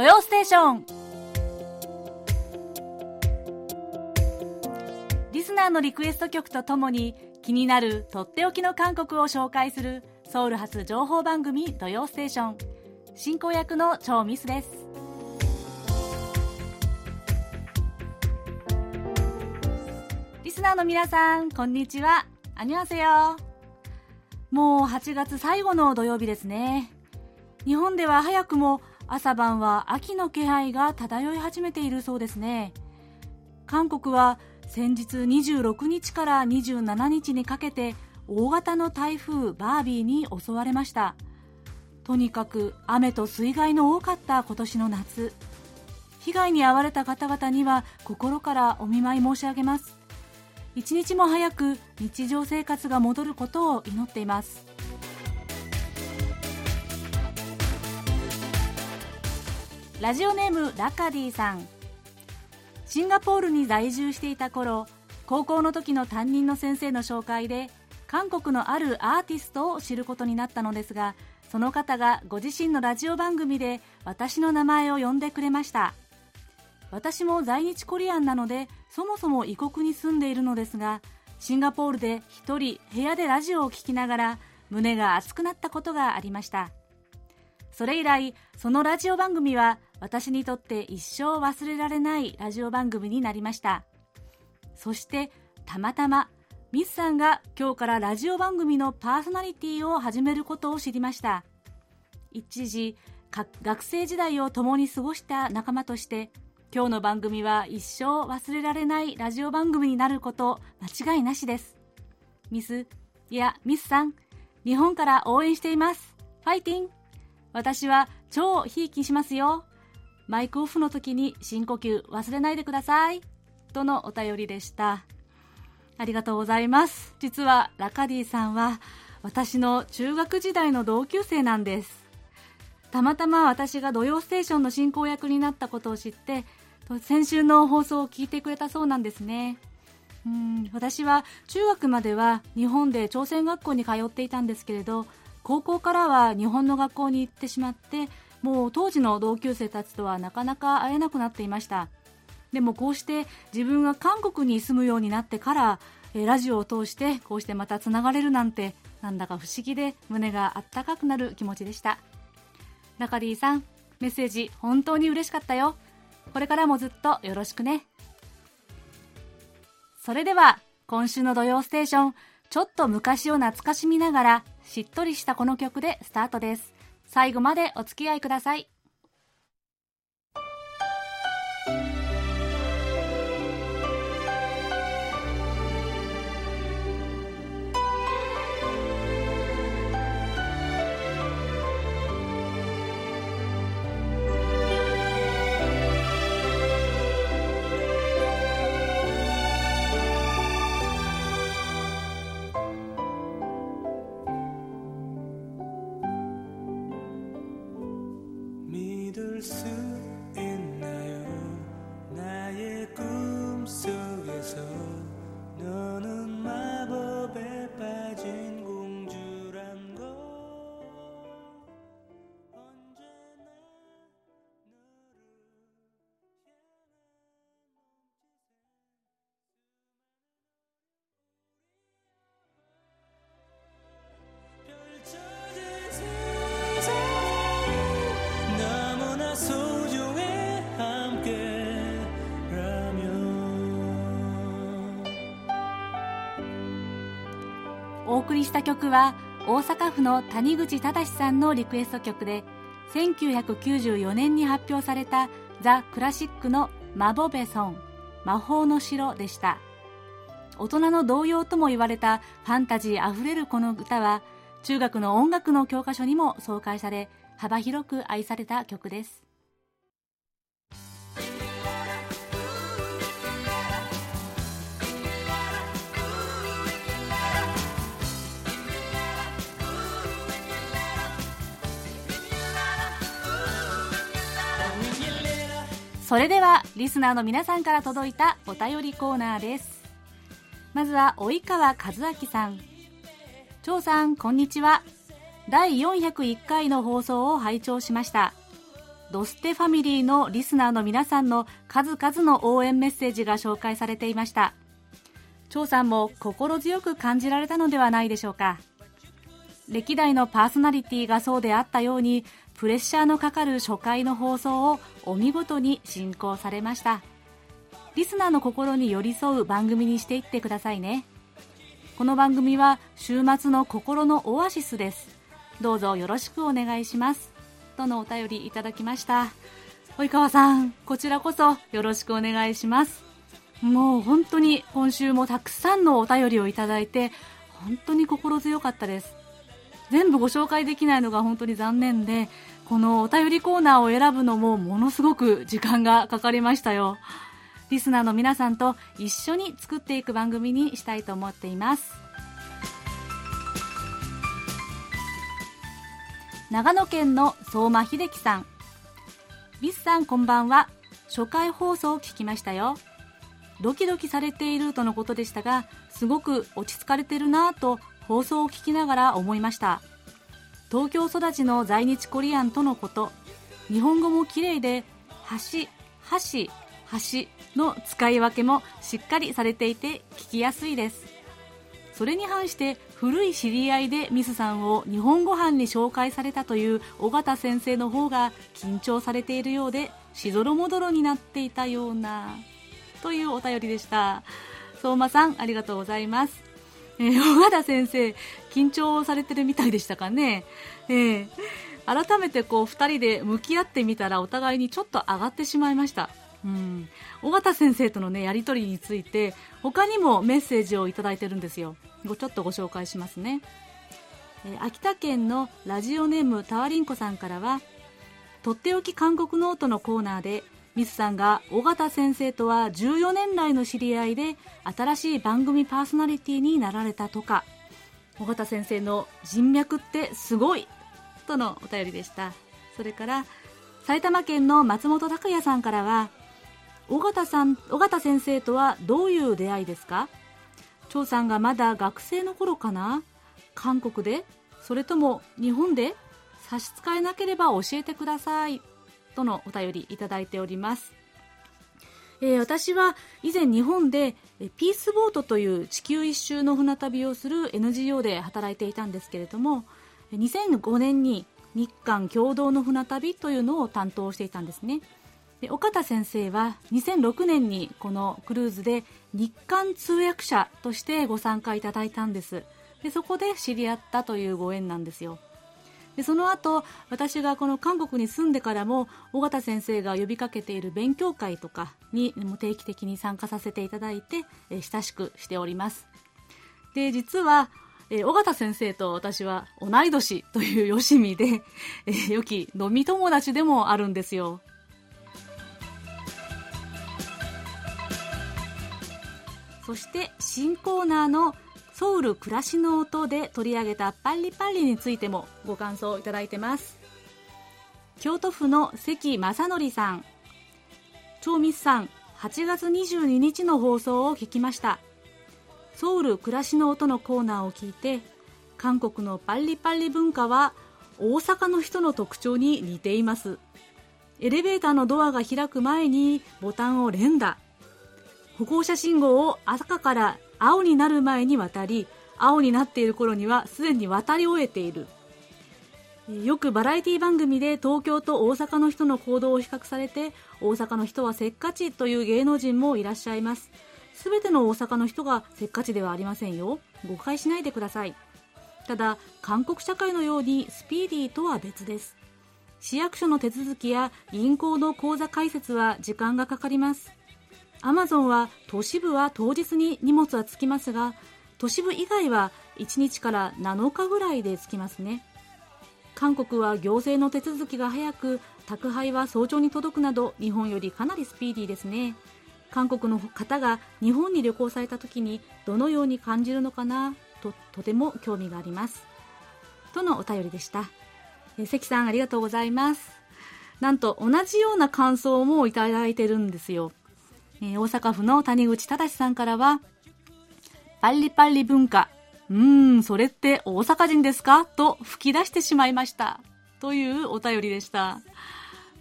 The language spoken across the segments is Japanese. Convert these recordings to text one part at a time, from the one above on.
土曜ステーション。リスナーのリクエスト曲とともに気になるとっておきの韓国を紹介するソウル発情報番組土曜ステーション。進行役の張ミスです。リスナーの皆さんこんにちは。안녕하세요もう8月最後の土曜日ですね。日本では早くも朝晩は秋の気配が漂い始めているそうですね。韓国は先日26日から27日にかけて大型の台風バービーに襲われました。とにかく雨と水害の多かった今年の夏。被害に遭われた方々には心からお見舞い申し上げます。一日も早く日常生活が戻ることを祈っています。ラジオネームラカディさん。シンガポールに在住していた頃高校の時の担任の先生の紹介で韓国のあるアーティストを知ることになったのですがその方がご自身のラジオ番組で私の名前を呼んでくれました。私も在日コリアンなのでそもそも異国に住んでいるのですがシンガポールで一人部屋でラジオを聴きながら胸が熱くなったことがありました。それ以来そのラジオ番組は私にとって一生忘れられないラジオ番組になりました。そしてたまたまミスさんが今日からラジオ番組のパーソナリティを始めることを知りました。一時学生時代を共に過ごした仲間として今日の番組は一生忘れられないラジオ番組になること間違いなしです。ミスいやミスさん日本から応援しています。ファイティン私は超ひいきしますよ。マイクオフの時に深呼吸忘れないでください。とのお便りでした。ありがとうございます。実はラカディさんは私の中学時代の同級生なんです。たまたま私が土曜ステーションの進行役になったことを知って、先週の放送を聞いてくれたそうなんですね。うん私は中学までは日本で朝鮮学校に通っていたんですけれど高校からは日本の学校に行ってしまってもう当時の同級生たちとはなかなか会えなくなっていました。でもこうして自分が韓国に住むようになってからラジオを通してこうしてまたつながれるなんてなんだか不思議で胸があったかくなる気持ちでした。ラカディさんメッセージ本当に嬉しかったよ。これからもずっとよろしくね。それでは今週の土曜ステーションちょっと昔を懐かしみながらしっとりしたこの曲でスタートです。最後までお付き合いください。お送りした曲は大阪府の谷口忠さんのリクエスト曲で1994年に発表されたザ・クラシックのマボベソン魔法の城でした。大人の童謡とも言われたファンタジーあふれるこの歌は中学の音楽の教科書にも紹介され幅広く愛された曲です。それではリスナーの皆さんから届いたお便りコーナーです。まずは及川和明さん。張さんこんにちは。第401回の放送を拝聴しました。ドステファミリーのリスナーの皆さんの数々の応援メッセージが紹介されていました。張さんも心強く感じられたのではないでしょうか。歴代のパーソナリティがそうであったようにプレッシャーのかかる初回の放送をお見事に進行されました。リスナーの心に寄り添う番組にしていってくださいね。この番組は週末の心のオアシスです。どうぞよろしくお願いします。とのお便りいただきました。及川さんこちらこそよろしくお願いします。もう本当に今週もたくさんのお便りをいただいて本当に心強かったです。全部ご紹介できないのが本当に残念でこのお便りコーナーを選ぶのもものすごく時間がかかりましたよ。リスナーの皆さんと一緒に作っていく番組にしたいと思っています。長野県の相馬秀樹さん。リスさんこんばんは。初回放送を聞きましたよ。ドキドキされているとのことでしたがすごく落ち着かれてるなぁと放送を聞きながら思いました。東京育ちの在日コリアンとのこと。日本語も綺麗で橋橋橋の使い分けもしっかりされていて聞きやすいです。それに反して古い知り合いでミスさんを日本語班に紹介されたという尾形先生の方が緊張されているようでしどろもどろになっていたようなというお便りでした。相馬さんありがとうございます。えー、尾形先生緊張されてるみたいでしたかね、えー、改めてこう2人で向き合ってみたらお互いにちょっと上がってしまいました。うん、尾形先生との、ね、やり取りについて他にもメッセージをいただいてるんですよ。ごちょっとご紹介しますね、えー、秋田県のラジオネームタワリンコさんからはとっておき韓国ノートのコーナーでミスさんが尾形先生とは14年来の知り合いで新しい番組パーソナリティになられたとか。尾形先生の人脈ってすごいとのお便りでした。それから埼玉県の松本拓也さんからは尾形さん尾形先生とはどういう出会いですか？張さんがまだ学生の頃かな？韓国で？それとも日本で？差し支えなければ教えてください。とのお便りいただいております。えー、私は以前日本でピースボートという地球一周の船旅をする NGO で働いていたんですけれども2005年に日韓共同の船旅というのを担当していたんですね。で岡田先生は2006年にこのクルーズで日韓通訳者としてご参加いただいたんです。でそこで知り合ったというご縁なんですよ。でその後私がこの韓国に住んでからも尾形先生が呼びかけている勉強会とかにも定期的に参加させていただいて、え親しくしております。で実はえ尾形先生と私は同い年というよしみで、えー、良き飲み友達でもあるんですよ。そして新コーナーのソウル暮らしの音で取り上げたパリパリについてもご感想いただいてます。京都府の関正則さん。超ミスさん8月22日の放送を聞きました。ソウル暮らしの音のコーナーを聞いて韓国のパリパリ文化は大阪の人の特徴に似ています。エレベーターのドアが開く前にボタンを連打。歩行者信号を赤から青になる前に渡り青になっている頃にはすでに渡り終えている。よくバラエティ番組で東京と大阪の人の行動を比較されて大阪の人はせっかちという芸能人もいらっしゃいます。全ての大阪の人がせっかちではありませんよ。誤解しないでください。ただ韓国社会のようにスピーディーとは別です。市役所の手続きや銀行の口座開設は時間がかかります。アマゾンは都市部は当日に荷物は着きますが都市部以外は1日から7日ぐらいで着きますね。韓国は行政の手続きが早く宅配は早朝に届くなど日本よりかなりスピーディーですね。韓国の方が日本に旅行された時にどのように感じるのかなととても興味があります。とのお便りでした。え関さんありがとうございます。なんと同じような感想もいただいてるんですよ。えー、大阪府の谷口正さんからは、パリパリ文化。うーん、それって大阪人ですか？と吹き出してしまいました。というお便りでした。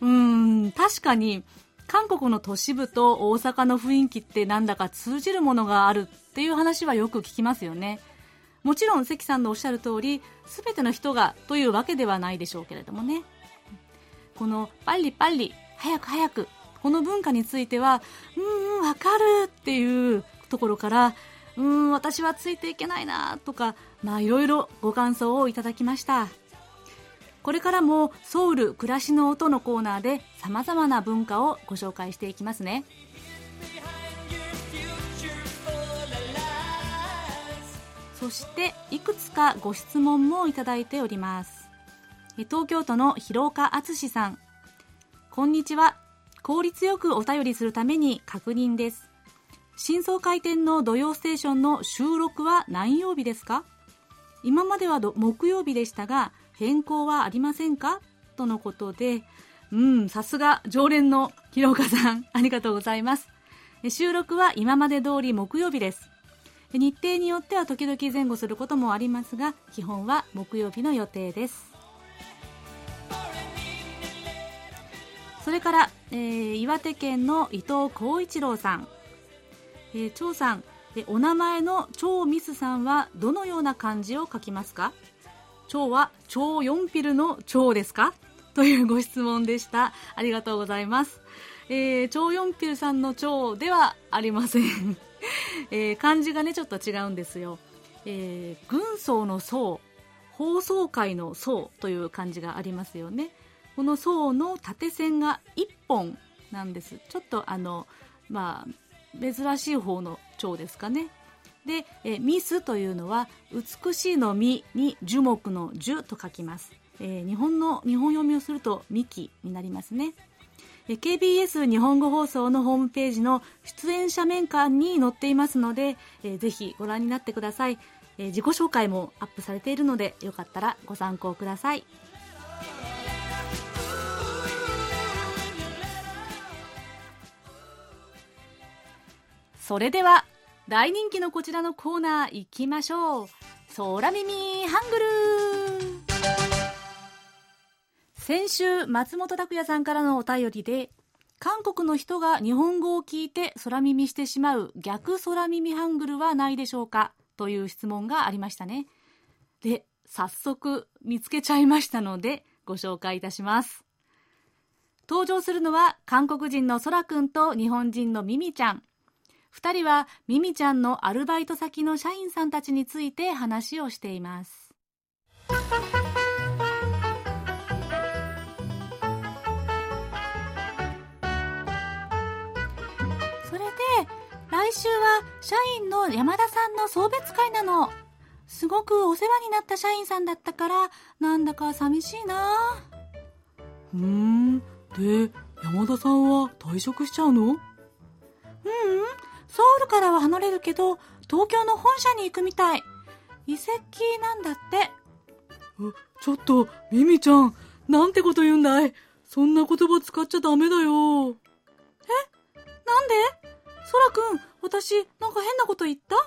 うーん、確かに、韓国の都市部と大阪の雰囲気ってなんだか通じるものがあるっていう話はよく聞きますよね。もちろん関さんのおっしゃる通り、すべての人がというわけではないでしょうけれどもね。このパリパリ、早く早く、この文化については、うん、わかるっていうところから、うん、私はついていけないなとか、まあいろいろご感想をいただきました。これからもソウル暮らしの音のコーナーで様々な文化をご紹介していきますね。そしていくつかご質問もいただいております東京都の広岡敦さんこんにちは効率よくお便りするために確認です。新装開店の土曜ステーションの収録は何曜日ですか？今までは木曜日でしたが変更はありませんか？とのことでうんさすが常連の広岡さん。ありがとうございます。収録は今まで通り木曜日です。日程によっては時々前後することもありますが基本は木曜日の予定です。それから、えー、岩手県の伊藤浩一郎さん、えー、張さんえお名前の張ミスさんはどのような漢字を書きますか？張は超4ピルの張ですか？というご質問でした。ありがとうございます、えー、超4ピルさんの張ではありません。えー、漢字がねちょっと違うんですよ、えー、軍曹の曹放送会の曹という漢字がありますよね。この曹の縦線が1本なんです。ちょっとあのまあ珍しい方の蝶ですかね。で、えミスというのは美しいの実に樹木の樹と書きます、えー、日本の日本読みをすると幹になりますね。KBS 日本語放送のホームページの出演者面館に載っていますので、えー、ぜひご覧になってください、えー、自己紹介もアップされているのでよかったらご参考ください。それでは大人気のこちらのコーナー行きましょう。空耳ハングル先週松本拓也さんからのお便りで韓国の人が日本語を聞いて空耳してしまう逆空耳ハングルはないでしょうか？という質問がありましたね。で早速見つけちゃいましたのでご紹介いたします。登場するのは韓国人の空くんと日本人のミミちゃん。2人はミミちゃんのアルバイト先の社員さんたちについて話をしています来週は社員の山田さんの送別会なの。すごくお世話になった社員さんだったから、なんだか寂しいな。ふーん。で、山田さんは退職しちゃうの？ううん。ソウルからは離れるけど、東京の本社に行くみたい。移籍なんだって。ちょっと、ミミちゃん、なんてこと言うんだい？そんな言葉使っちゃダメだよ。え？なんで？空くん、私、なんか変なこと言った？ま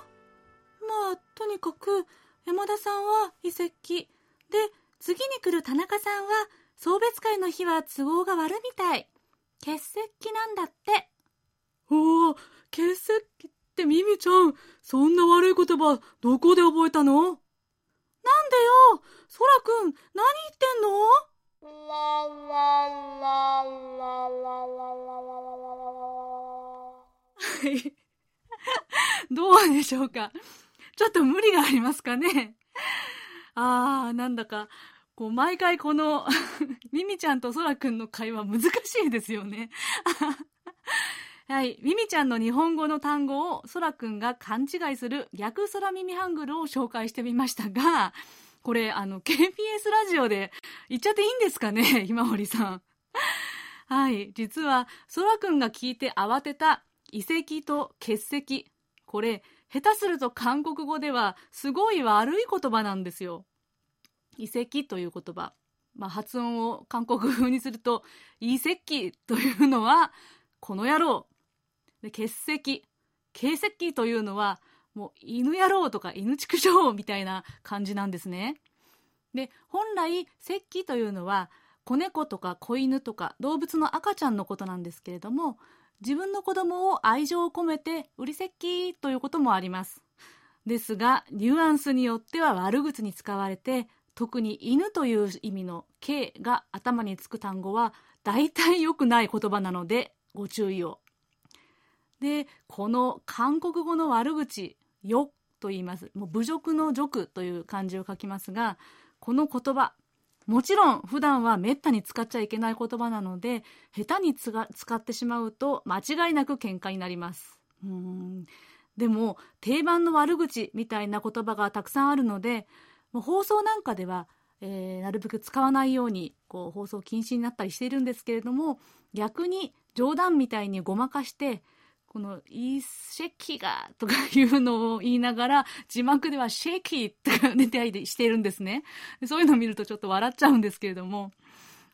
あ、とにかく、山田さんは移籍。で、次に来る田中さんは、送別会の日は都合が悪いみたい。欠席なんだって。おお、欠席ってミミちゃん、そんな悪い言葉、どこで覚えたの？なんでよ？空くん、何言ってんの？い。どうでしょうか？ちょっと無理がありますかね？あー、なんだか、こう、毎回この ミミちゃんとソラくんの会話難しいですよね。はい。ミミちゃんの日本語の単語をソラくんが勘違いする逆空耳ハングルを紹介してみましたが、これ、あの、KBS ラジオで言っちゃっていいんですかね、ひまわりさん。はい。実は、ソラくんが聞いて慌てた遺跡と欠席。これ、下手すると韓国語ではすごい悪い言葉なんですよ。遺跡という言葉。まあ、発音を韓国風にすると、遺跡というのは、この野郎。で、欠席。欠席というのは、もう犬野郎とか犬畜生みたいな感じなんですね。で、本来、石器というのは、子猫とか子犬とか動物の赤ちゃんのことなんですけれども自分の子供を愛情を込めて売り石器ということもありますですがニュアンスによっては悪口に使われて特に犬という意味の K が頭につく単語は大体良くない言葉なのでご注意をでこの韓国語の悪口「よ」と言います。もう侮辱の「辱」という漢字を書きますがこの言葉もちろん普段はめったに使っちゃいけない言葉なので下手に使ってしまうと間違いなく喧嘩になります。うん。でも定番の悪口みたいな言葉がたくさんあるのでもう放送なんかでは、えー、なるべく使わないようにこう放送禁止になったりしているんですけれども逆に冗談みたいにごまかしてこのイーシェキがとかいうのを言いながら字幕ではシェキとか出たりしているんですね。そういうのを見るとちょっと笑っちゃうんですけれども。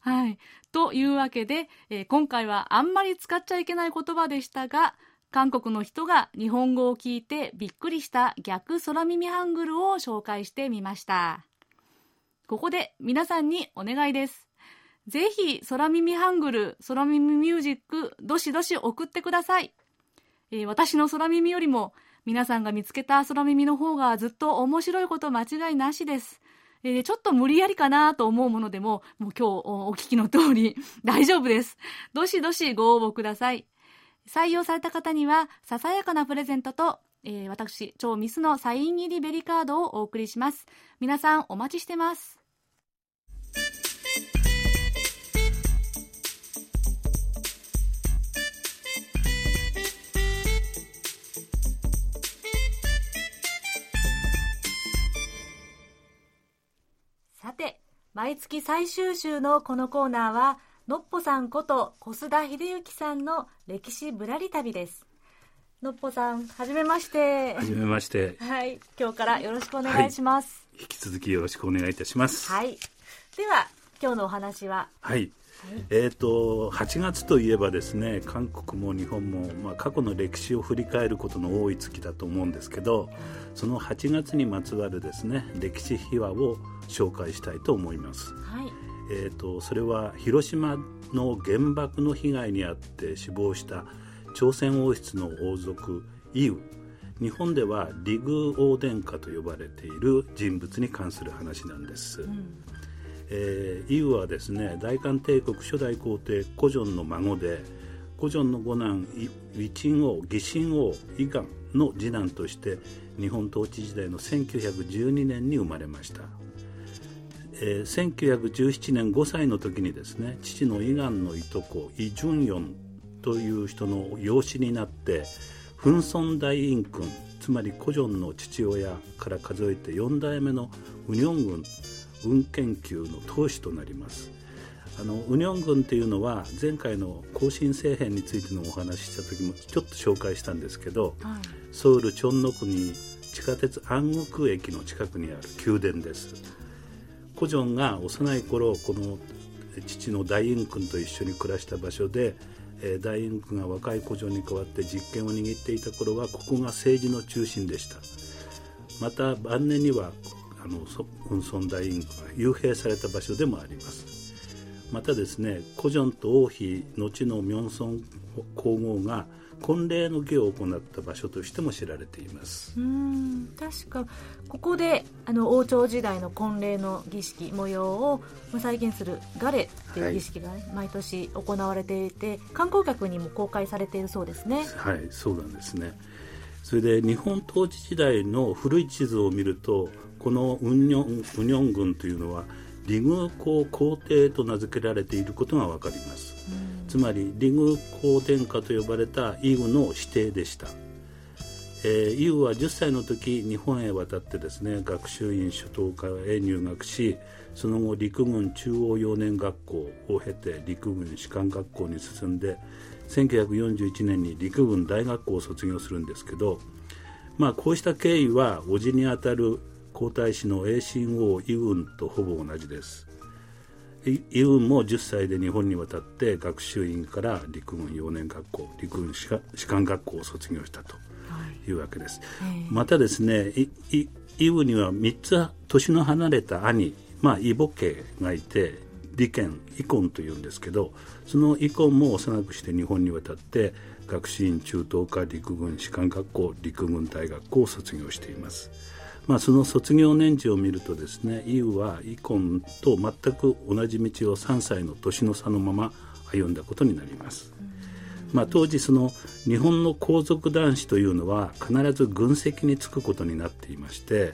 はい。というわけで、えー、今回はあんまり使っちゃいけない言葉でしたが、韓国の人が日本語を聞いてびっくりした逆空耳ハングルを紹介してみました。ここで皆さんにお願いです。ぜひ空耳ハングル、空耳ミュージック、どしどし送ってください。えー、私の空耳よりも皆さんが見つけた空耳の方がずっと面白いこと間違いなしです。えー、ちょっと無理やりかなと思うものでも、もう今日お聞きの通り 大丈夫です。どしどしご応募ください。採用された方には、ささやかなプレゼントと、えー、私、超ミスのサイン入りベリカードをお送りします。皆さんお待ちしてます。毎月最終週のこのコーナーは、のっぽさんこと小須田秀幸さんの歴史ぶらり旅です。のっぽさん、はじめまして。はじめまして。はい、今日からよろしくお願いします、はい、引き続きよろしくお願いいたします。はい。では、今日のお話は？はい。えーと、8月といえばですね韓国も日本も、まあ、過去の歴史を振り返ることの多い月だと思うんですけどその8月にまつわるですね歴史秘話を紹介したいと思います。はい。えーと、それは広島の原爆の被害に遭って死亡した朝鮮王室の王族イウ。日本ではリグ王殿下と呼ばれている人物に関する話なんです、うん、えー、イウはですね大韓帝国初代皇帝コジョンの孫でコジョンの五男ウィチン王義親王イガンの次男として日本統治時代の1912年に生まれました。えー、1917年5歳の時にですね父のイガンのいとこイ・ジュンヨンという人の養子になってフンソン大院君つまり古ジョンの父親から数えて4代目のウニョン軍運研究の当主となります。あのウニョン軍というのは前回の更新政変についてのお話しした時もちょっと紹介したんですけど、はい、ソウルチョンノ区に地下鉄安国駅の近くにある宮殿です。古ジョンが幼い頃この父の大院君と一緒に暮らした場所で大院君が若い古城に代わって実権を握っていた頃はここが政治の中心でした。また晩年にはあの運送大院君が幽閉された場所でもあります。またですね古城と王妃後のミョンソン皇后が婚礼の儀を行った場所としても知られています。うん確か。ここであの王朝時代の婚礼の儀式模様を再現するガレっていう儀式が、毎年行われていて観光客にも公開されているそうですね。はいそうなんですね。それで日本統治時代の古い地図を見るとこのウニョンウニョン郡というのはリグ公皇帝と名付けられていることが分かります、つまりリグ公殿下と呼ばれたイウの指定でした、えー、イウは10歳の時日本へ渡ってですね学習院初等科へ入学しその後陸軍中央幼年学校を経て陸軍士官学校に進んで1941年に陸軍大学校を卒業するんですけどまあこうした経緯は叔父にあたる皇太子の栄親王イウンとほぼ同じです。イウンも10歳で日本に渡って学習院から陸軍幼年学校陸軍士官学校を卒業したとい。うわけです、はい、またですねイウンには3つ年の離れた兄、まあ、イボ家がいて利権遺恨というんですけどその遺恨も幼くして日本に渡って学士院中等科陸軍士官学校陸軍大学校を卒業しています。まあ、その卒業年次を見るとですねイウはイコンと全く同じ道を3歳の年の差のまま歩んだことになります。まあ、当時その日本の皇族男子というのは必ず軍籍に就くことになっていまして、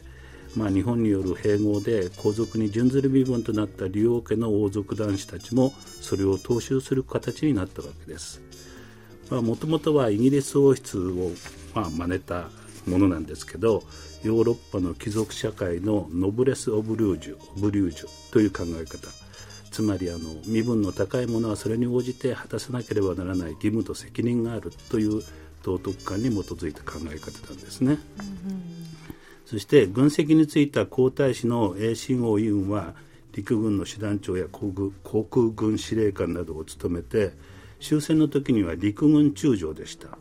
まあ、日本による併合で皇族に準ずる身分となった竜王家の王族男子たちもそれを踏襲する形になったわけです。もともとはイギリス王室をまあ真似たものなんですけどヨーロッパの貴族社会のノブレス・オブリュージュオブリュージュという考え方。つまりあの身分の高い者はそれに応じて果たさなければならない義務と責任があるという道徳観に基づいた考え方なんですね。そして軍籍についた皇太子の栄新王尹は陸軍の師団長や航空軍司令官などを務めて終戦の時には陸軍中将でした。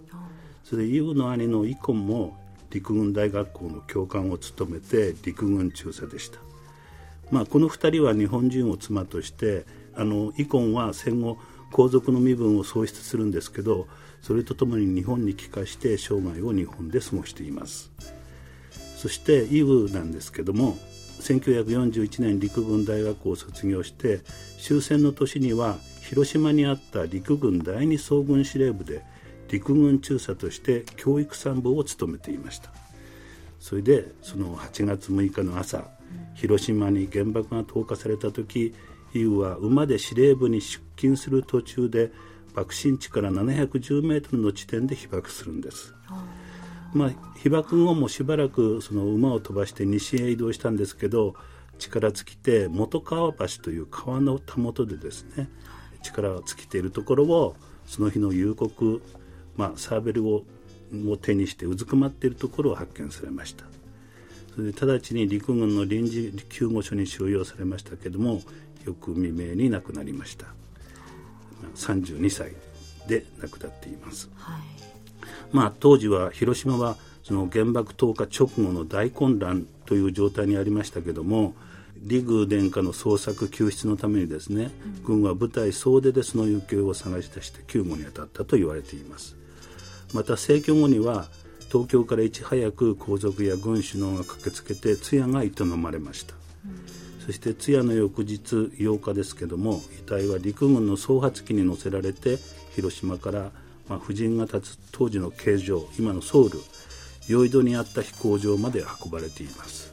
それでイの兄のイコンも陸軍大学校の教官を務めて陸軍中佐でした。まあ、この2人は日本人を妻としてあのイコンは戦後皇族の身分を喪失するんですけどそれとともに日本に帰化して生涯を日本で過ごしています。そしてイブなんですけども1941年陸軍大学を卒業して終戦の年には広島にあった陸軍第二総軍司令部で陸軍中佐として教育参謀を務めていましたそれでその8月6日の朝広島に原爆が投下された時イウは馬で司令部に出勤する途中で爆心地から710メートルの地点で被爆するんです。まあ、被爆後もしばらくその馬を飛ばして西へ移動したんですけど力尽きて元川橋という川のたもとでですね力を尽きているところをその日の夕刻、まあ、サーベルをを手にしてうずくまっているところを発見されました。それで直ちに陸軍の臨時救護所に収容されましたけども翌未明に亡くなりました。32歳で亡くなっています、はい、まあ当時は広島はその原爆投下直後の大混乱という状態にありましたけども李宮殿下の捜索救出のためにですね、うん、軍は部隊総出でその行方を探し出して救護に当たったと言われていますまた逝去後には東京からいち早く皇族や軍首脳が駆けつけて通夜が営まれました、そして通夜の翌日8日ですけども遺体は陸軍の総発機に乗せられて広島から、まあ、夫人が立つ当時の形状今のソウルヨイドにあった飛行場まで運ばれています。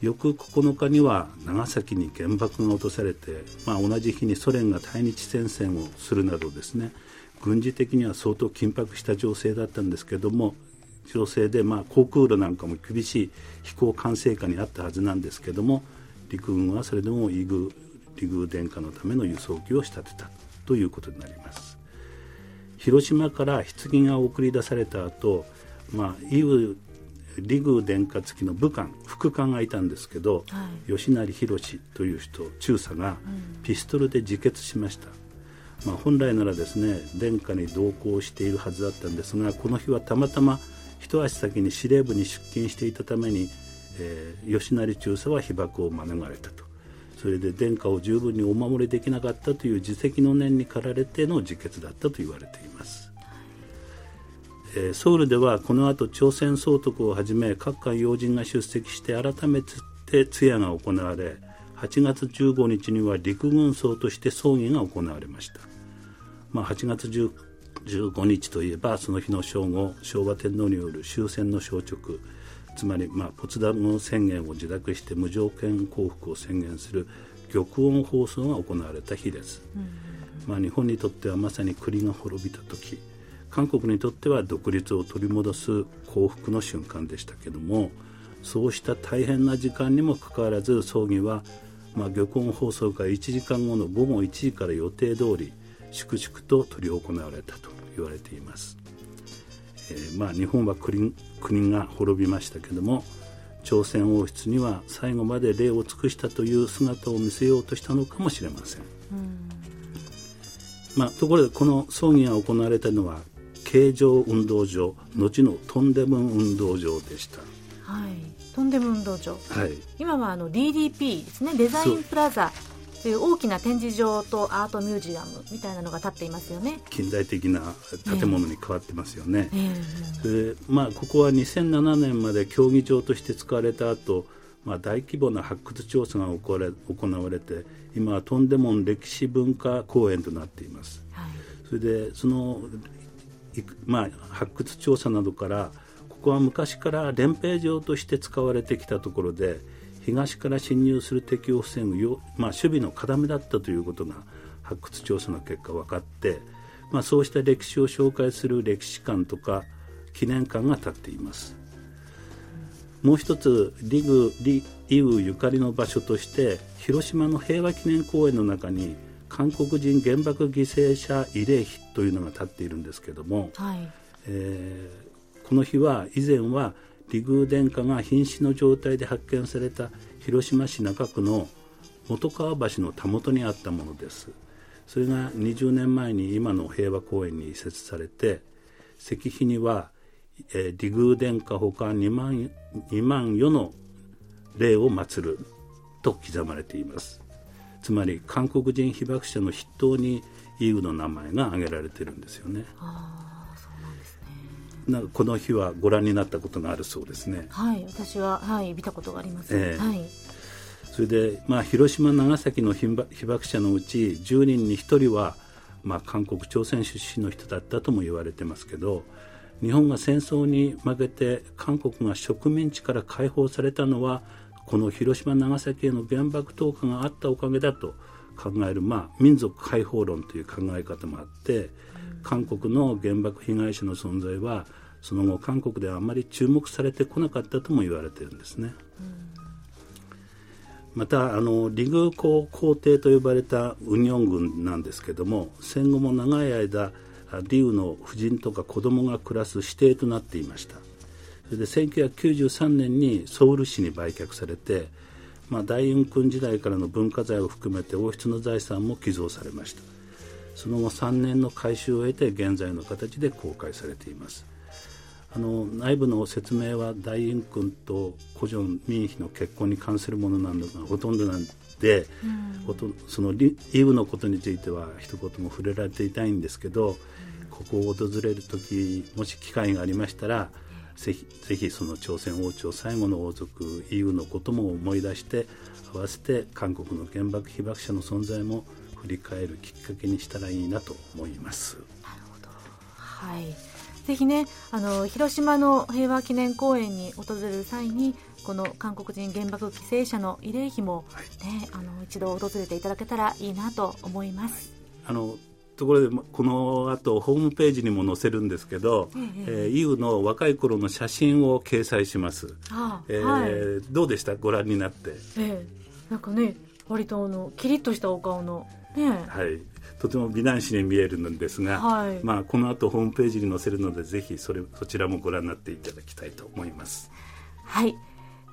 翌9日には長崎に原爆が落とされて、まあ、同じ日にソ連が対日戦線をするなどですね軍事的には相当緊迫した情勢だったんですけども情勢で、まあ、航空路なんかも厳しい飛行管制下にあったはずなんですけども陸軍はそれでもイグ陸軍殿下のための輸送機を仕立てたということになります。広島から棺が送り出された後、まあ、イグ陸軍殿下付きの武官副官がいたんですけど、はい、吉成宏という人中佐がピストルで自決しました、まあ、本来ならですね殿下に同行しているはずだったんですがこの日はたまたま一足先に司令部に出勤していたために、えー、吉成中佐は被爆を免れたと。それで殿下を十分にお守りできなかったという自責の念に駆られての自決だったと言われています、えー、ソウルではこの後朝鮮総督をはじめ各界要人が出席して改めて通夜が行われ8月15日には陸軍葬として葬儀が行われました、まあ、8月15日といえばその日の正午昭和天皇による終戦の消直つまり、まあ、ポツダム宣言を受諾して無条件降伏を宣言する玉音放送が行われた日です、まあ、日本にとってはまさに国が滅びた時。韓国にとっては独立を取り戻す幸福の瞬間でしたけどもそうした大変な時間にもかかわらず葬儀はまあ、玉音放送から1時間後の午後1時から予定通り粛々と執り行われたと言われています、えー、まあ、日本は国国が滅びましたけども朝鮮王室には最後まで礼を尽くしたという姿を見せようとしたのかもしれません、まあ、ところでこの葬儀が行われたのは京城運動場後のトンデムン運動場でした。はい。トンデム運動場、はい、今はあの DDP ですね。デザインプラザという大きな展示場とアートミュージアムみたいなのが建っていますよね。近代的な建物に変わってますよね、えー、でまあ、ここは2007年まで競技場として使われた後、まあ大規模な発掘調査が行われ行われて今はとんでも歴史文化公園となっています、はい、それでその、まあ、発掘調査などからここは昔から練兵場として使われてきたところで東から侵入する敵を防ぐよ、まあ、守備の要だったということが発掘調査の結果分かって、まあ、そうした歴史を紹介する歴史館とか記念館が建っています。もう一つリグ・リ・イウゆかりの場所として広島の平和記念公園の中に韓国人原爆犠牲者慰霊碑というのが建っているんですけども、はい、えー、この日は以前は離宮殿下が瀕死の状態で発見された広島市中区の本川橋のたもとにあったものです。それが20年前に今の平和公園に移設されて石碑には、えー、離宮殿下ほか2万 ,2 万余の霊を祀ると刻まれています。つまり韓国人被爆者の筆頭にイウの名前が挙げられてるんですよね。なこの日はご覧になったことがあるそうですね。はい、私ははい見たことがあります。えー、はい。それでまあ広島長崎の被爆者のうち10人に1人はまあ韓国朝鮮出身の人だったとも言われてますけど、日本が戦争に負けて韓国が植民地から解放されたのはこの広島長崎への原爆投下があったおかげだと考える、まあ、民族解放論という考え方もあって韓国の原爆被害者の存在はその後韓国ではあまり注目されてこなかったとも言われているんですね。またあのリグ皇皇帝と呼ばれたウニョン軍なんですけども戦後も長い間リウの夫人とか子供が暮らす指定となっていました。それで1993年にソウル市に売却されて、まあ、大雲君時代からの文化財を含めて王室の財産も寄贈されました。その後3年の改修を経て現在の形で公開されていますあの内部の説明は大雲君と古城民妃の結婚に関するものなのがほとんどなんで、うん、そのイブのことについては一言も触れられていないんですけど、うん、ここを訪れる時もし機会がありましたら、ぜひぜひその朝鮮王朝最後の王族イブのことも思い出して合わせて韓国の原爆被爆者の存在も振り返るきっかけにしたらいいなと思います。なるほど。はいぜひねあの広島の平和記念公園に訪れる際にこの韓国人原爆犠牲者の慰霊碑もね、はい、あの一度訪れていただけたらいいなと思います。あのところでこの後ホームページにも載せるんですけど、えええー、イウの若い頃の写真を掲載します。あえーはい、どうでした？ご覧になって。えー、なんかね割とあのキリッとしたお顔のね。はい。とても美男子に見えるんですが、はい、まあ、この後ホームページに載せるのでぜひそれそちらもご覧になっていただきたいと思います。はい。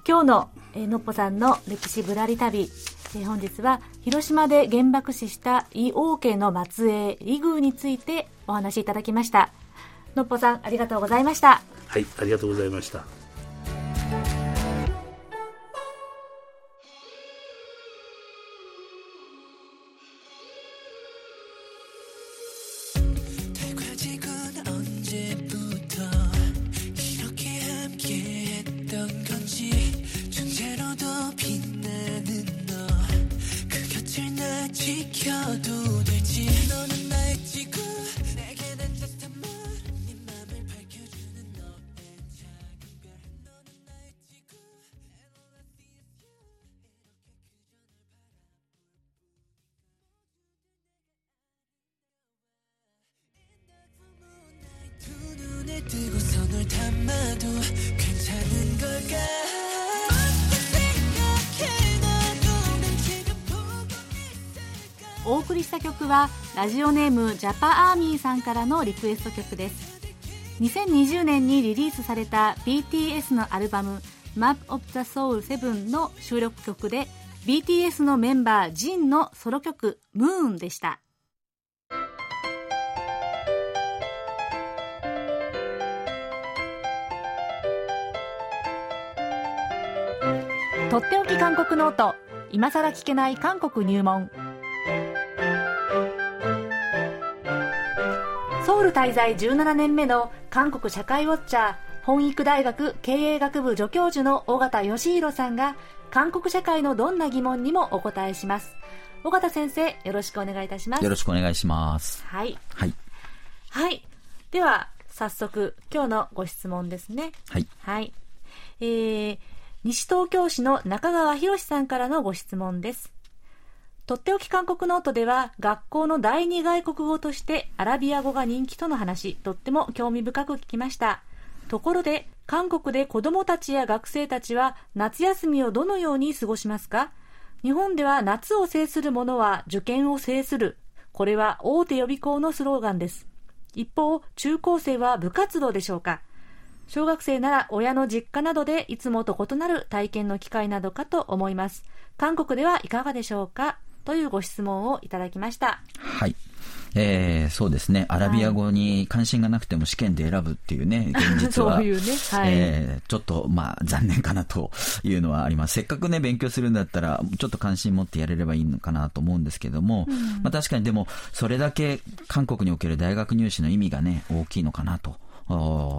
今日の、えー、のっぽさんの歴史ぶらり旅、えー、本日は広島で原爆死した伊王家の末裔李宮についてお話しいただきました。のっぽさんありがとうございました。はいありがとうございましたお送りした曲はラジオネームジャパアーミーさんからのリクエスト曲です。2020年にリリースされた BTS のアルバム Map of the Soul 7の収録曲で BTS のメンバー JIN のソロ曲 Moon でした。とっておき韓国ノート。今さら聞けない韓国入門。ソウル滞在17年目の韓国社会ウォッチャー本育大学経営学部助教授の尾形義弘さんが韓国社会のどんな疑問にもお答えします。尾形先生よろしくお願いいたします。よろしくお願いします。はい。はい。はい。では早速今日のご質問ですね。はい。はい。えー、西東京市の中川博さんからのご質問ですとっておき韓国ノートでは学校の第二外国語としてアラビア語が人気との話とっても興味深く聞きました。ところで韓国で子どもたちや学生たちは夏休みをどのように過ごしますか？日本では夏を制する者は受験を制する。これは大手予備校のスローガンです。一方中高生は部活動でしょうか？小学生なら親の実家などでいつもと異なる体験の機会などかと思います。韓国ではいかがでしょうか？というご質問をいただきました。はい。えー、そうですね、アラビア語に関心がなくても試験で選ぶっていうね、現実は、そういうねはい。えーちょっと、まあ、残念かなというのはあります。せっかくね、勉強するんだったら、ちょっと関心持ってやれればいいのかなと思うんですけども、まあ確かにでも、それだけ韓国における大学入試の意味がね、大きいのかなと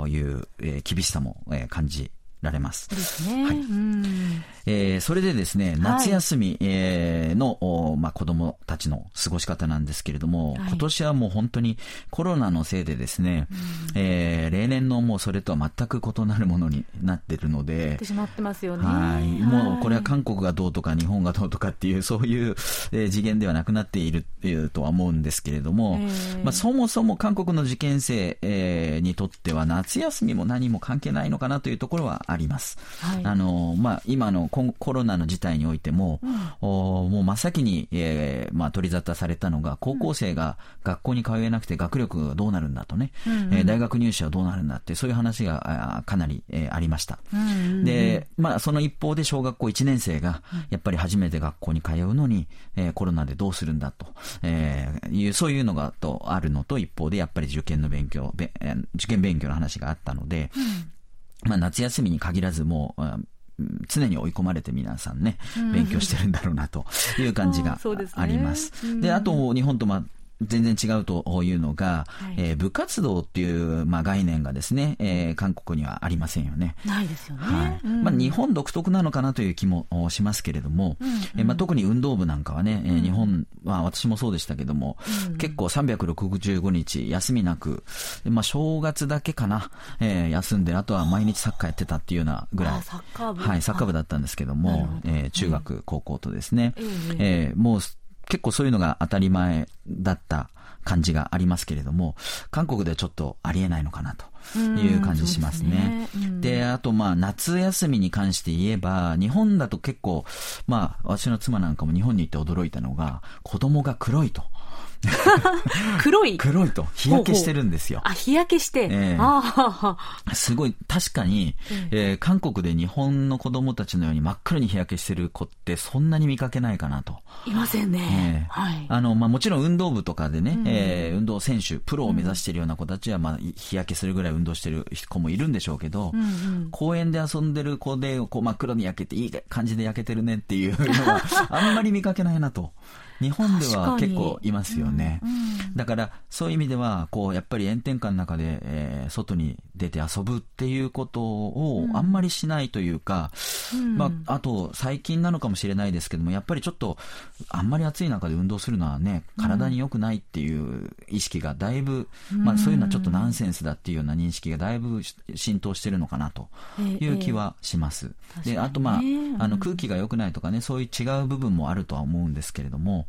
いう、えー厳しさも、えー感じられます。ですね、はい。うんえーそれでですね、夏休み、えーの、おまあ、子供たちの過ごし方なんですけれども、はい。今年はもう本当にコロナのせいでですね、えー例年のもうそれとは全く異なるものになってるのでって、しまってますよね。はい。もうこれは韓国がどうとか日本がどうとかっていう、そういう、えー次元ではなくなっているっていうとは思うんですけれども、えーまあ、そもそも韓国の受験生、えーにとっては夏休みも何も関係ないのかなというところはあります。はい。あの、まあ、今のコロナの事態においても、おもう真っ先に、えーまあ、取り沙汰されたのが、高校生が学校に通えなくて学力がどうなるんだとね、えー大学入試はどうなるんだって、そういう話があーかなり、えーありました。で、まあ、その一方で小学校1年生が、やっぱり初めて学校に通うのに、えーコロナでどうするんだと、えーいう、そういうのがとあるのと、一方でやっぱり受験の勉強、べえー受験勉強の話があったので、まあ、夏休みに限らずもう、うん常に追い込まれて皆さんね、勉強してるんだろうなという感じあがあります。うんで、あと日本とまあ、全然違うというのが、はい。えー部活動っていう、まあ、概念がですね、えー韓国にはありませんよね。ないですよね、はい。うん。まあ、日本独特なのかなという気もおしますけれども、えーまあ、特に運動部なんかはね、えー日本、まあ、私もそうでしたけども、結構365日休みなく、でまあ、正月だけかな、えー休んで、あとは毎日サッカーやってたっていうようなぐらい、あサッカー部。はい、サッカー部だったんですけどなるほど、もえー中学、高校とですね、えええーもう結構そういうのが当たり前だった感じがありますけれども、韓国ではちょっとありえないのかなという感じしますね。ですねうんで、あとまあ夏休みに関して言えば、日本だと結構、まあ私の妻なんかも日本に行って驚いたのが、子供が黒いと。黒い。黒いと。日焼けしてるんですよ。あ日焼けして、ええ。ああすごい、確かに、えー韓国で日本の子供たちのように真っ黒に日焼けしてる子ってそんなに見かけないかなと。いませんね、ええ。はい。あの、まあ、もちろん運動部とかでね、えー運動選手、プロを目指しているような子たちは、まあ、日焼けするぐらい運動してる子もいるんでしょうけど、公園で遊んでる子で、こう、真っ黒に焼けて、いい感じで焼けてるねっていうのは、あんまり見かけないなと。日本では結構いますよね。だから、そういう意味では、こう、やっぱり炎天下の中で、えー外に出て遊ぶっていうことをあんまりしないというか、まあ、あと、最近なのかもしれないですけども、やっぱりちょっと、あんまり暑い中で運動するのはね、体に良くないっていう意識がだいぶ、まあ、そういうのはちょっとナンセンスだっていうような認識がだいぶ浸透してるのかなという気はします。ええで、あとまああの、空気が良くないとかね、そういう違う部分もあるとは思うんですけれども、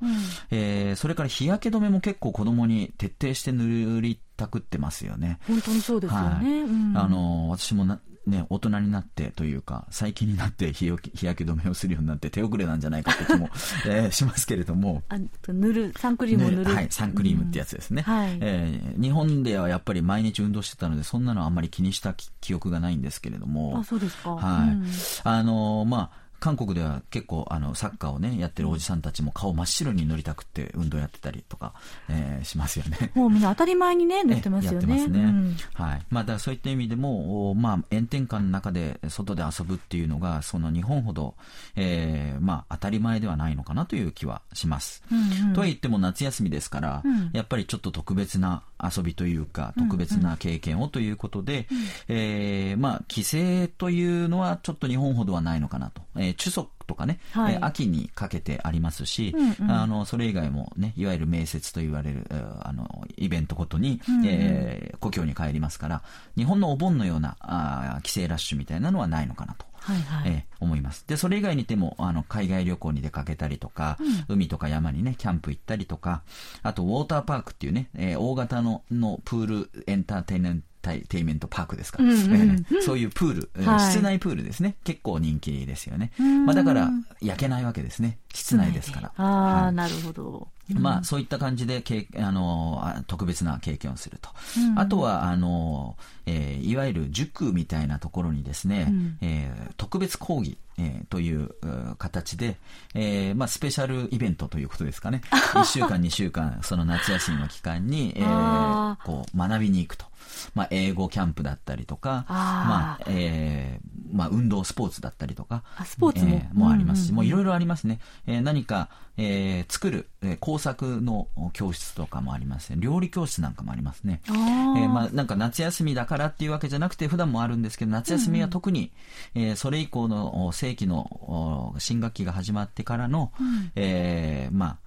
えーそれから日焼け止めも結構子供に徹底して塗りたくってますよね。本当にそうですよね、はい。うん。あの、私もな、ね、大人になってというか、最近になって日 焼け止めをするようになって手遅れなんじゃないかって気も、えーしますけれども、あ塗るサンクリームを塗る。はい、サンクリームってやつですね、うんはい。えー日本ではやっぱり毎日運動してたので、そんなのあんまり気にしたき記憶がないんですけれども、あそうですか。はい。うん。あのーまあ、韓国では結構あのサッカーをねやってるおじさんたちも顔真っ白に塗りたくって運動やってたりとか、えー、しますよね。もうみんな当たり前にね 塗ってますよね。やってますね。うん、はい。まあだそういった意味でもまあ炎天下の中で外で遊ぶっていうのがその日本ほど、えー、まあ当たり前ではないのかなという気はします。うんうん、とは言っても夏休みですから、うん、やっぱりちょっと特別な遊びというか特別な経験をということで、うんうん、えー、まあ帰省というのはちょっと日本ほどはないのかなと。えー、中足とかね、はい、えー、秋にかけてありますし、うんうん、あのそれ以外もねいわゆる名節と言われるあのイベントごとに、うんうん、えー、故郷に帰りますから日本のお盆のようなあ帰省ラッシュみたいなのはないのかなと。はいはい、えー、思います。で、それ以外にても、あの、海外旅行に出かけたりとか、うん、海とか山にね、キャンプ行ったりとか、あと、ウォーターパークっていうね、えー、大型ののプールエンターテイメントテイメントパークですか、うんうん、そういうプール、はい、室内プールですね。結構人気ですよね。まあ、だから、焼けないわけですね。室内ですから。ああ、はい、なるほど。まあ、そういった感じでけあの特別な経験をすると、うん、あとはあの、えー、いわゆる塾みたいなところにですね、うん、えー、特別講義、えー、という形で、えーまあ、スペシャルイベントということですかね 1週間2週間その夏休みの期間に、えー、こう学びに行くと。まあ、英語キャンプだったりとか、まあ、えー、まあ、運動、スポーツだったりとか、スポーツも,、えー、もありますし、もういろいろありますね。えー、何か、えー、作る、えー、工作の教室とかもありますね。料理教室なんかもありますね。えー、まあ、なんか夏休みだからっていうわけじゃなくて、普段もあるんですけど、夏休みは特に、うん、えー、それ以降の正規の新学期が始まってからの、うん、えー、まあ、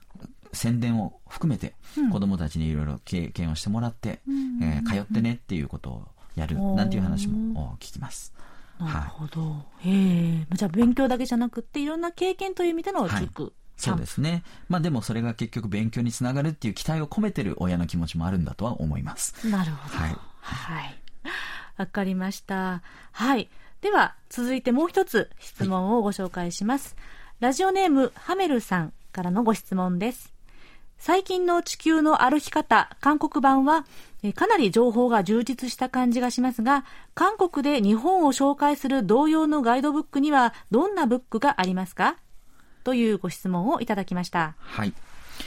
宣伝を含めて、子供たちにいろいろ経験をしてもらって、うん、えー、通ってねっていうことをやる、なんていう話も聞きます。なるほど。はい、へえ。じゃあ勉強だけじゃなくて、いろんな経験という意味での塾。はいそうですね。まあでもそれが結局勉強につながるっていう期待を込めてる親の気持ちもあるんだとは思います。なるほど。はい。はい。わかりました。はい。では、続いてもう一つ質問をご紹介します。はい、ラジオネーム、ハメルさんからのご質問です。最近の地球の歩き方、韓国版は、かなり情報が充実した感じがしますが、韓国で日本を紹介する同様のガイドブックにはどんなブックがありますか？というご質問をいただきました。はい。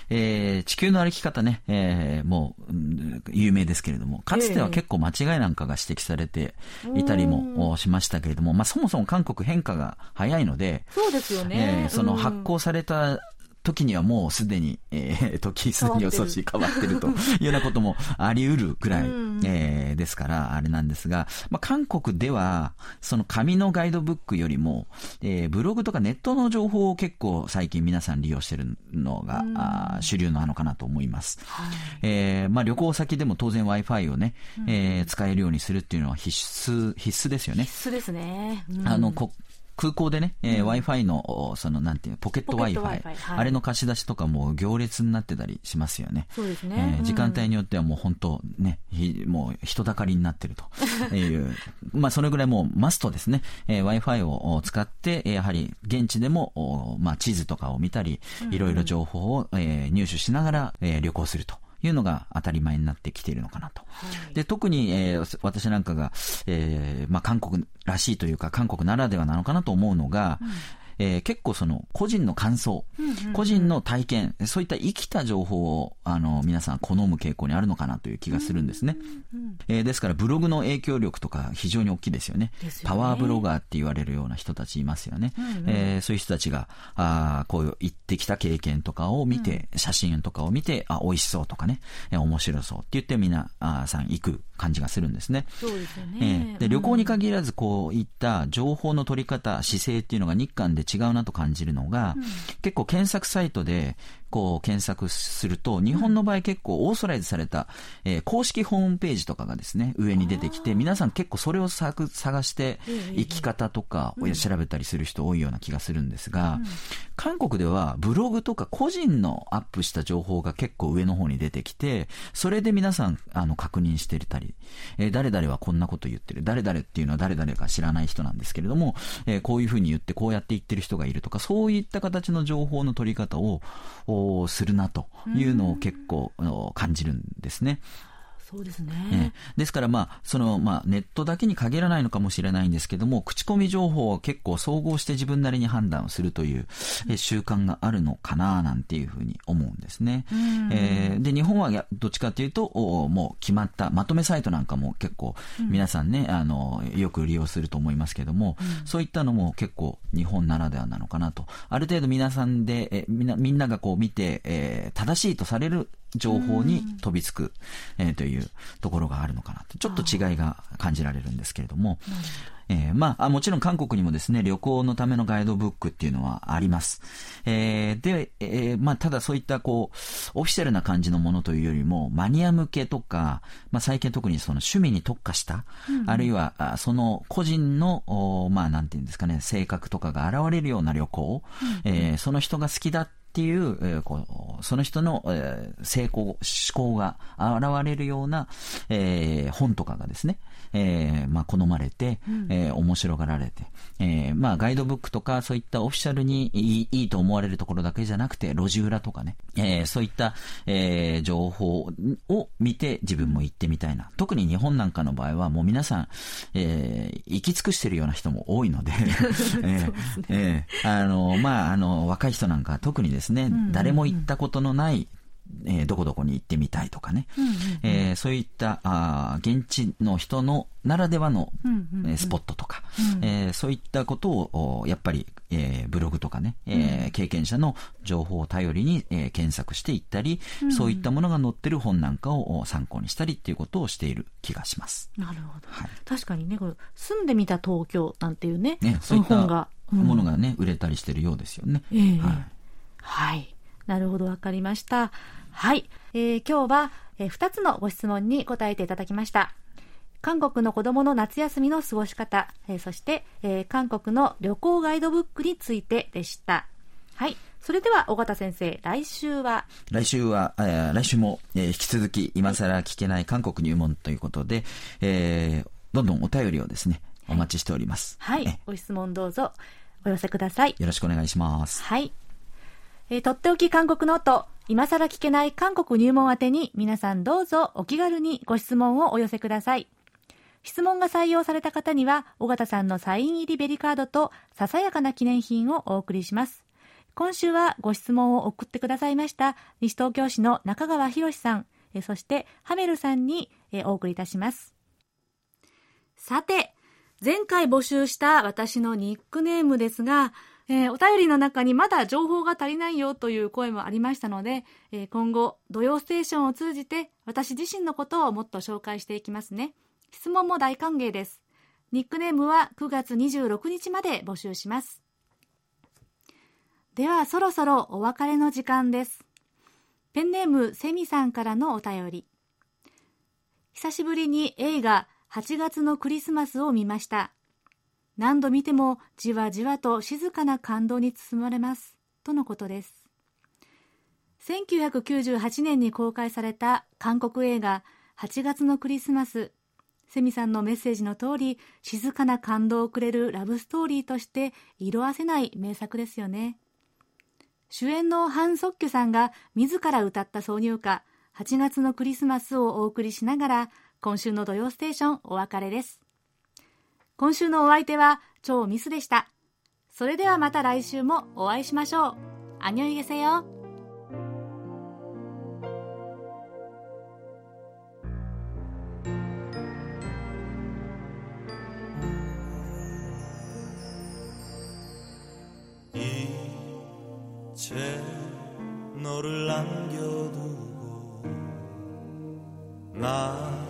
えー、地球の歩き方ね、えー、もう、有名ですけれども、かつては結構間違いなんかが指摘されていたりもしましたけれども、まあそもそも韓国変化が早いので、そうですよね。えー、その発行された時にはもうすでに、えー、時すでに遅し変わってるというようなこともあり得るぐらい、うん、えー、ですから、あれなんですが、まあ、韓国では、その紙のガイドブックよりも、えー、ブログとかネットの情報を結構最近皆さん利用してるのが、うん、あ主流なのかなと思います。はい、えー、まあ、旅行先でも当然 Wi-Fi をね、うん、えー、使えるようにするっていうのは必須、必須ですよね。必須ですね。うん、あの、こ空港でね、えー、Wi-Fi の、その、なんていうポケット Wi-Fi、はい、あれの貸し出しとかも行列になってたりしますよね。そうですね。えー、時間帯によってはもう本当ね、もう人だかりになってると。い う、まあそれぐらいもうマストですね、えー、Wi-Fi を使って、やはり現地でも、まあ地図とかを見たり、いろいろ情報を、えー、入手しながら、えー、旅行すると。いうのが当たり前になってきているのかなと。はい、で、特に、えー、私なんかが、えー、まあ、韓国らしいというか、韓国ならではなのかなと思うのが、うんえー、結構その個人の感想、個人の体験、そういった生きた情報をあの皆さん好む傾向にあるのかなという気がするんですね。えー、ですからブログの影響力とか非常に大きいですよね。よねパワーブロガーって言われるような人たちいますよね。うんうん、えー、そういう人たちがあこういう行ってきた経験とかを見て、うん、写真とかを見て、あ、美味しそうとかね、えー、面白そうって言って皆さん行く感じがするんですね。そうですよね。えー、で旅行に限らずこういった情報の取り方、姿勢っていうのが日韓で違うなと感じるのが、うん、結構検索サイトでこう検索すると、日本の場合結構オーソライズされた、えー、公式ホームページとかがですね、上に出てきて、皆さん結構それを探して、生き方とかを調べたりする人多いような気がするんですが、韓国ではブログとか個人のアップした情報が結構上の方に出てきて、それで皆さんあの確認してたり、えー、誰々はこんなこと言ってる、誰々っていうのは誰々か知らない人なんですけれども、えー、こういうふうに言ってこうやって言ってる人がいるとか、そういった形の情報の取り方ををするなというのを結構感じるんですね。そうですね。ですから、まあ、その、まあ、ネットだけに限らないのかもしれないんですけども、口コミ情報を結構総合して自分なりに判断をするという、え習慣があるのかな、なんていうふうに思うんですね。えー、で、日本はどっちかというと、もう決まったまとめサイトなんかも結構、皆さんね、あの、よく利用すると思いますけども、うん、そういったのも結構日本ならではなのかなと。ある程度皆さんで、えみんな、みんながこう見て、えー、正しいとされる情報に飛びつく、えー、というところがあるのかなと。ちょっと違いが感じられるんですけれども、えー、まあ、もちろん韓国にもですね、旅行のためのガイドブックっていうのはあります。えー、で、えー、まあ、ただそういったこう、オフィシャルな感じのものというよりも、マニア向けとか、まあ、最近特にその趣味に特化した、うん、あるいは、その個人の、まあ、なんていうんですかね、性格とかが現れるような旅行、うん、えー、その人が好きだってていう、えー、こうその人の、えー、成功、思考が現れるような、えー、本とかがですね、えー、まあ、好まれて、えー、面白がられて、えー、まあ、ガイドブックとか、そういったオフィシャルにいいいいと思われるところだけじゃなくて、路地裏とかね、えー、そういった、えー、情報を見て自分も行ってみたいな。特に日本なんかの場合は、もう皆さん、えー、行き尽くしてるような人も多いので、えー、えー、あの、まあ、あの、若い人なんか特にですね、誰も行ったことのないえー、どこどこに行ってみたいとかね、うんうんうん、えー、そういったあ現地の人のならではの、うんうんうん、スポットとか、うん、えー、そういったことをやっぱり、えー、ブログとかね、えー、経験者の情報を頼りに、えー、検索していったり、うん、そういったものが載ってる本なんかを参考にしたりっていうことをしている気がします。なるほど。はい、確かにね、これ住んでみた東京なんていうね、ねそういったものがね、売れたりしてるようですよね。えー、はい。はい。なるほど、わかりました。はい。えー、今日は、えー、2つのご質問に答えていただきました。韓国の子供の夏休みの過ごし方、えー、そして、えー、韓国の旅行ガイドブックについてでした。はい。それでは、尾形先生、来週は？来週は、えー、来週も、えー、引き続き、今更聞けない韓国入門ということで、えー、どんどんお便りをですね、お待ちしております。はい。ご質問どうぞ、お寄せください。よろしくお願いします。はい。えー、とっておき韓国ノート、今更聞けない韓国入門宛てに皆さんどうぞお気軽にご質問をお寄せください。質問が採用された方には、尾形さんのサイン入りベリカードとささやかな記念品をお送りします。今週はご質問を送ってくださいました西東京市の中川博さん、そしてハメルさんにお送りいたします。さて、前回募集した私のニックネームですが、えー、お便りの中にまだ情報が足りないよという声もありましたので、えー、今後、土曜ステーションを通じて私自身のことをもっと紹介していきますね。質問も大歓迎です。ニックネームは9月26日まで募集します。ではそろそろお別れの時間です。ペンネームセミさんからのお便り。久しぶりに映画8月のクリスマスを見ました。何度見てもじわじわと静かな感動に包まれます。とのことです。1998年に公開された韓国映画8月のクリスマス。セミさんのメッセージの通り、静かな感動をくれるラブストーリーとして色あせない名作ですよね。主演のハン・ソッキュさんが自ら歌った挿入歌、8月のクリスマスをお送りしながら、今週の土曜ステーションお別れです。今週のお相手は超ミスでした。それではまた来週もお会いしましょう。アニョイゲセよ。너를남겨두고나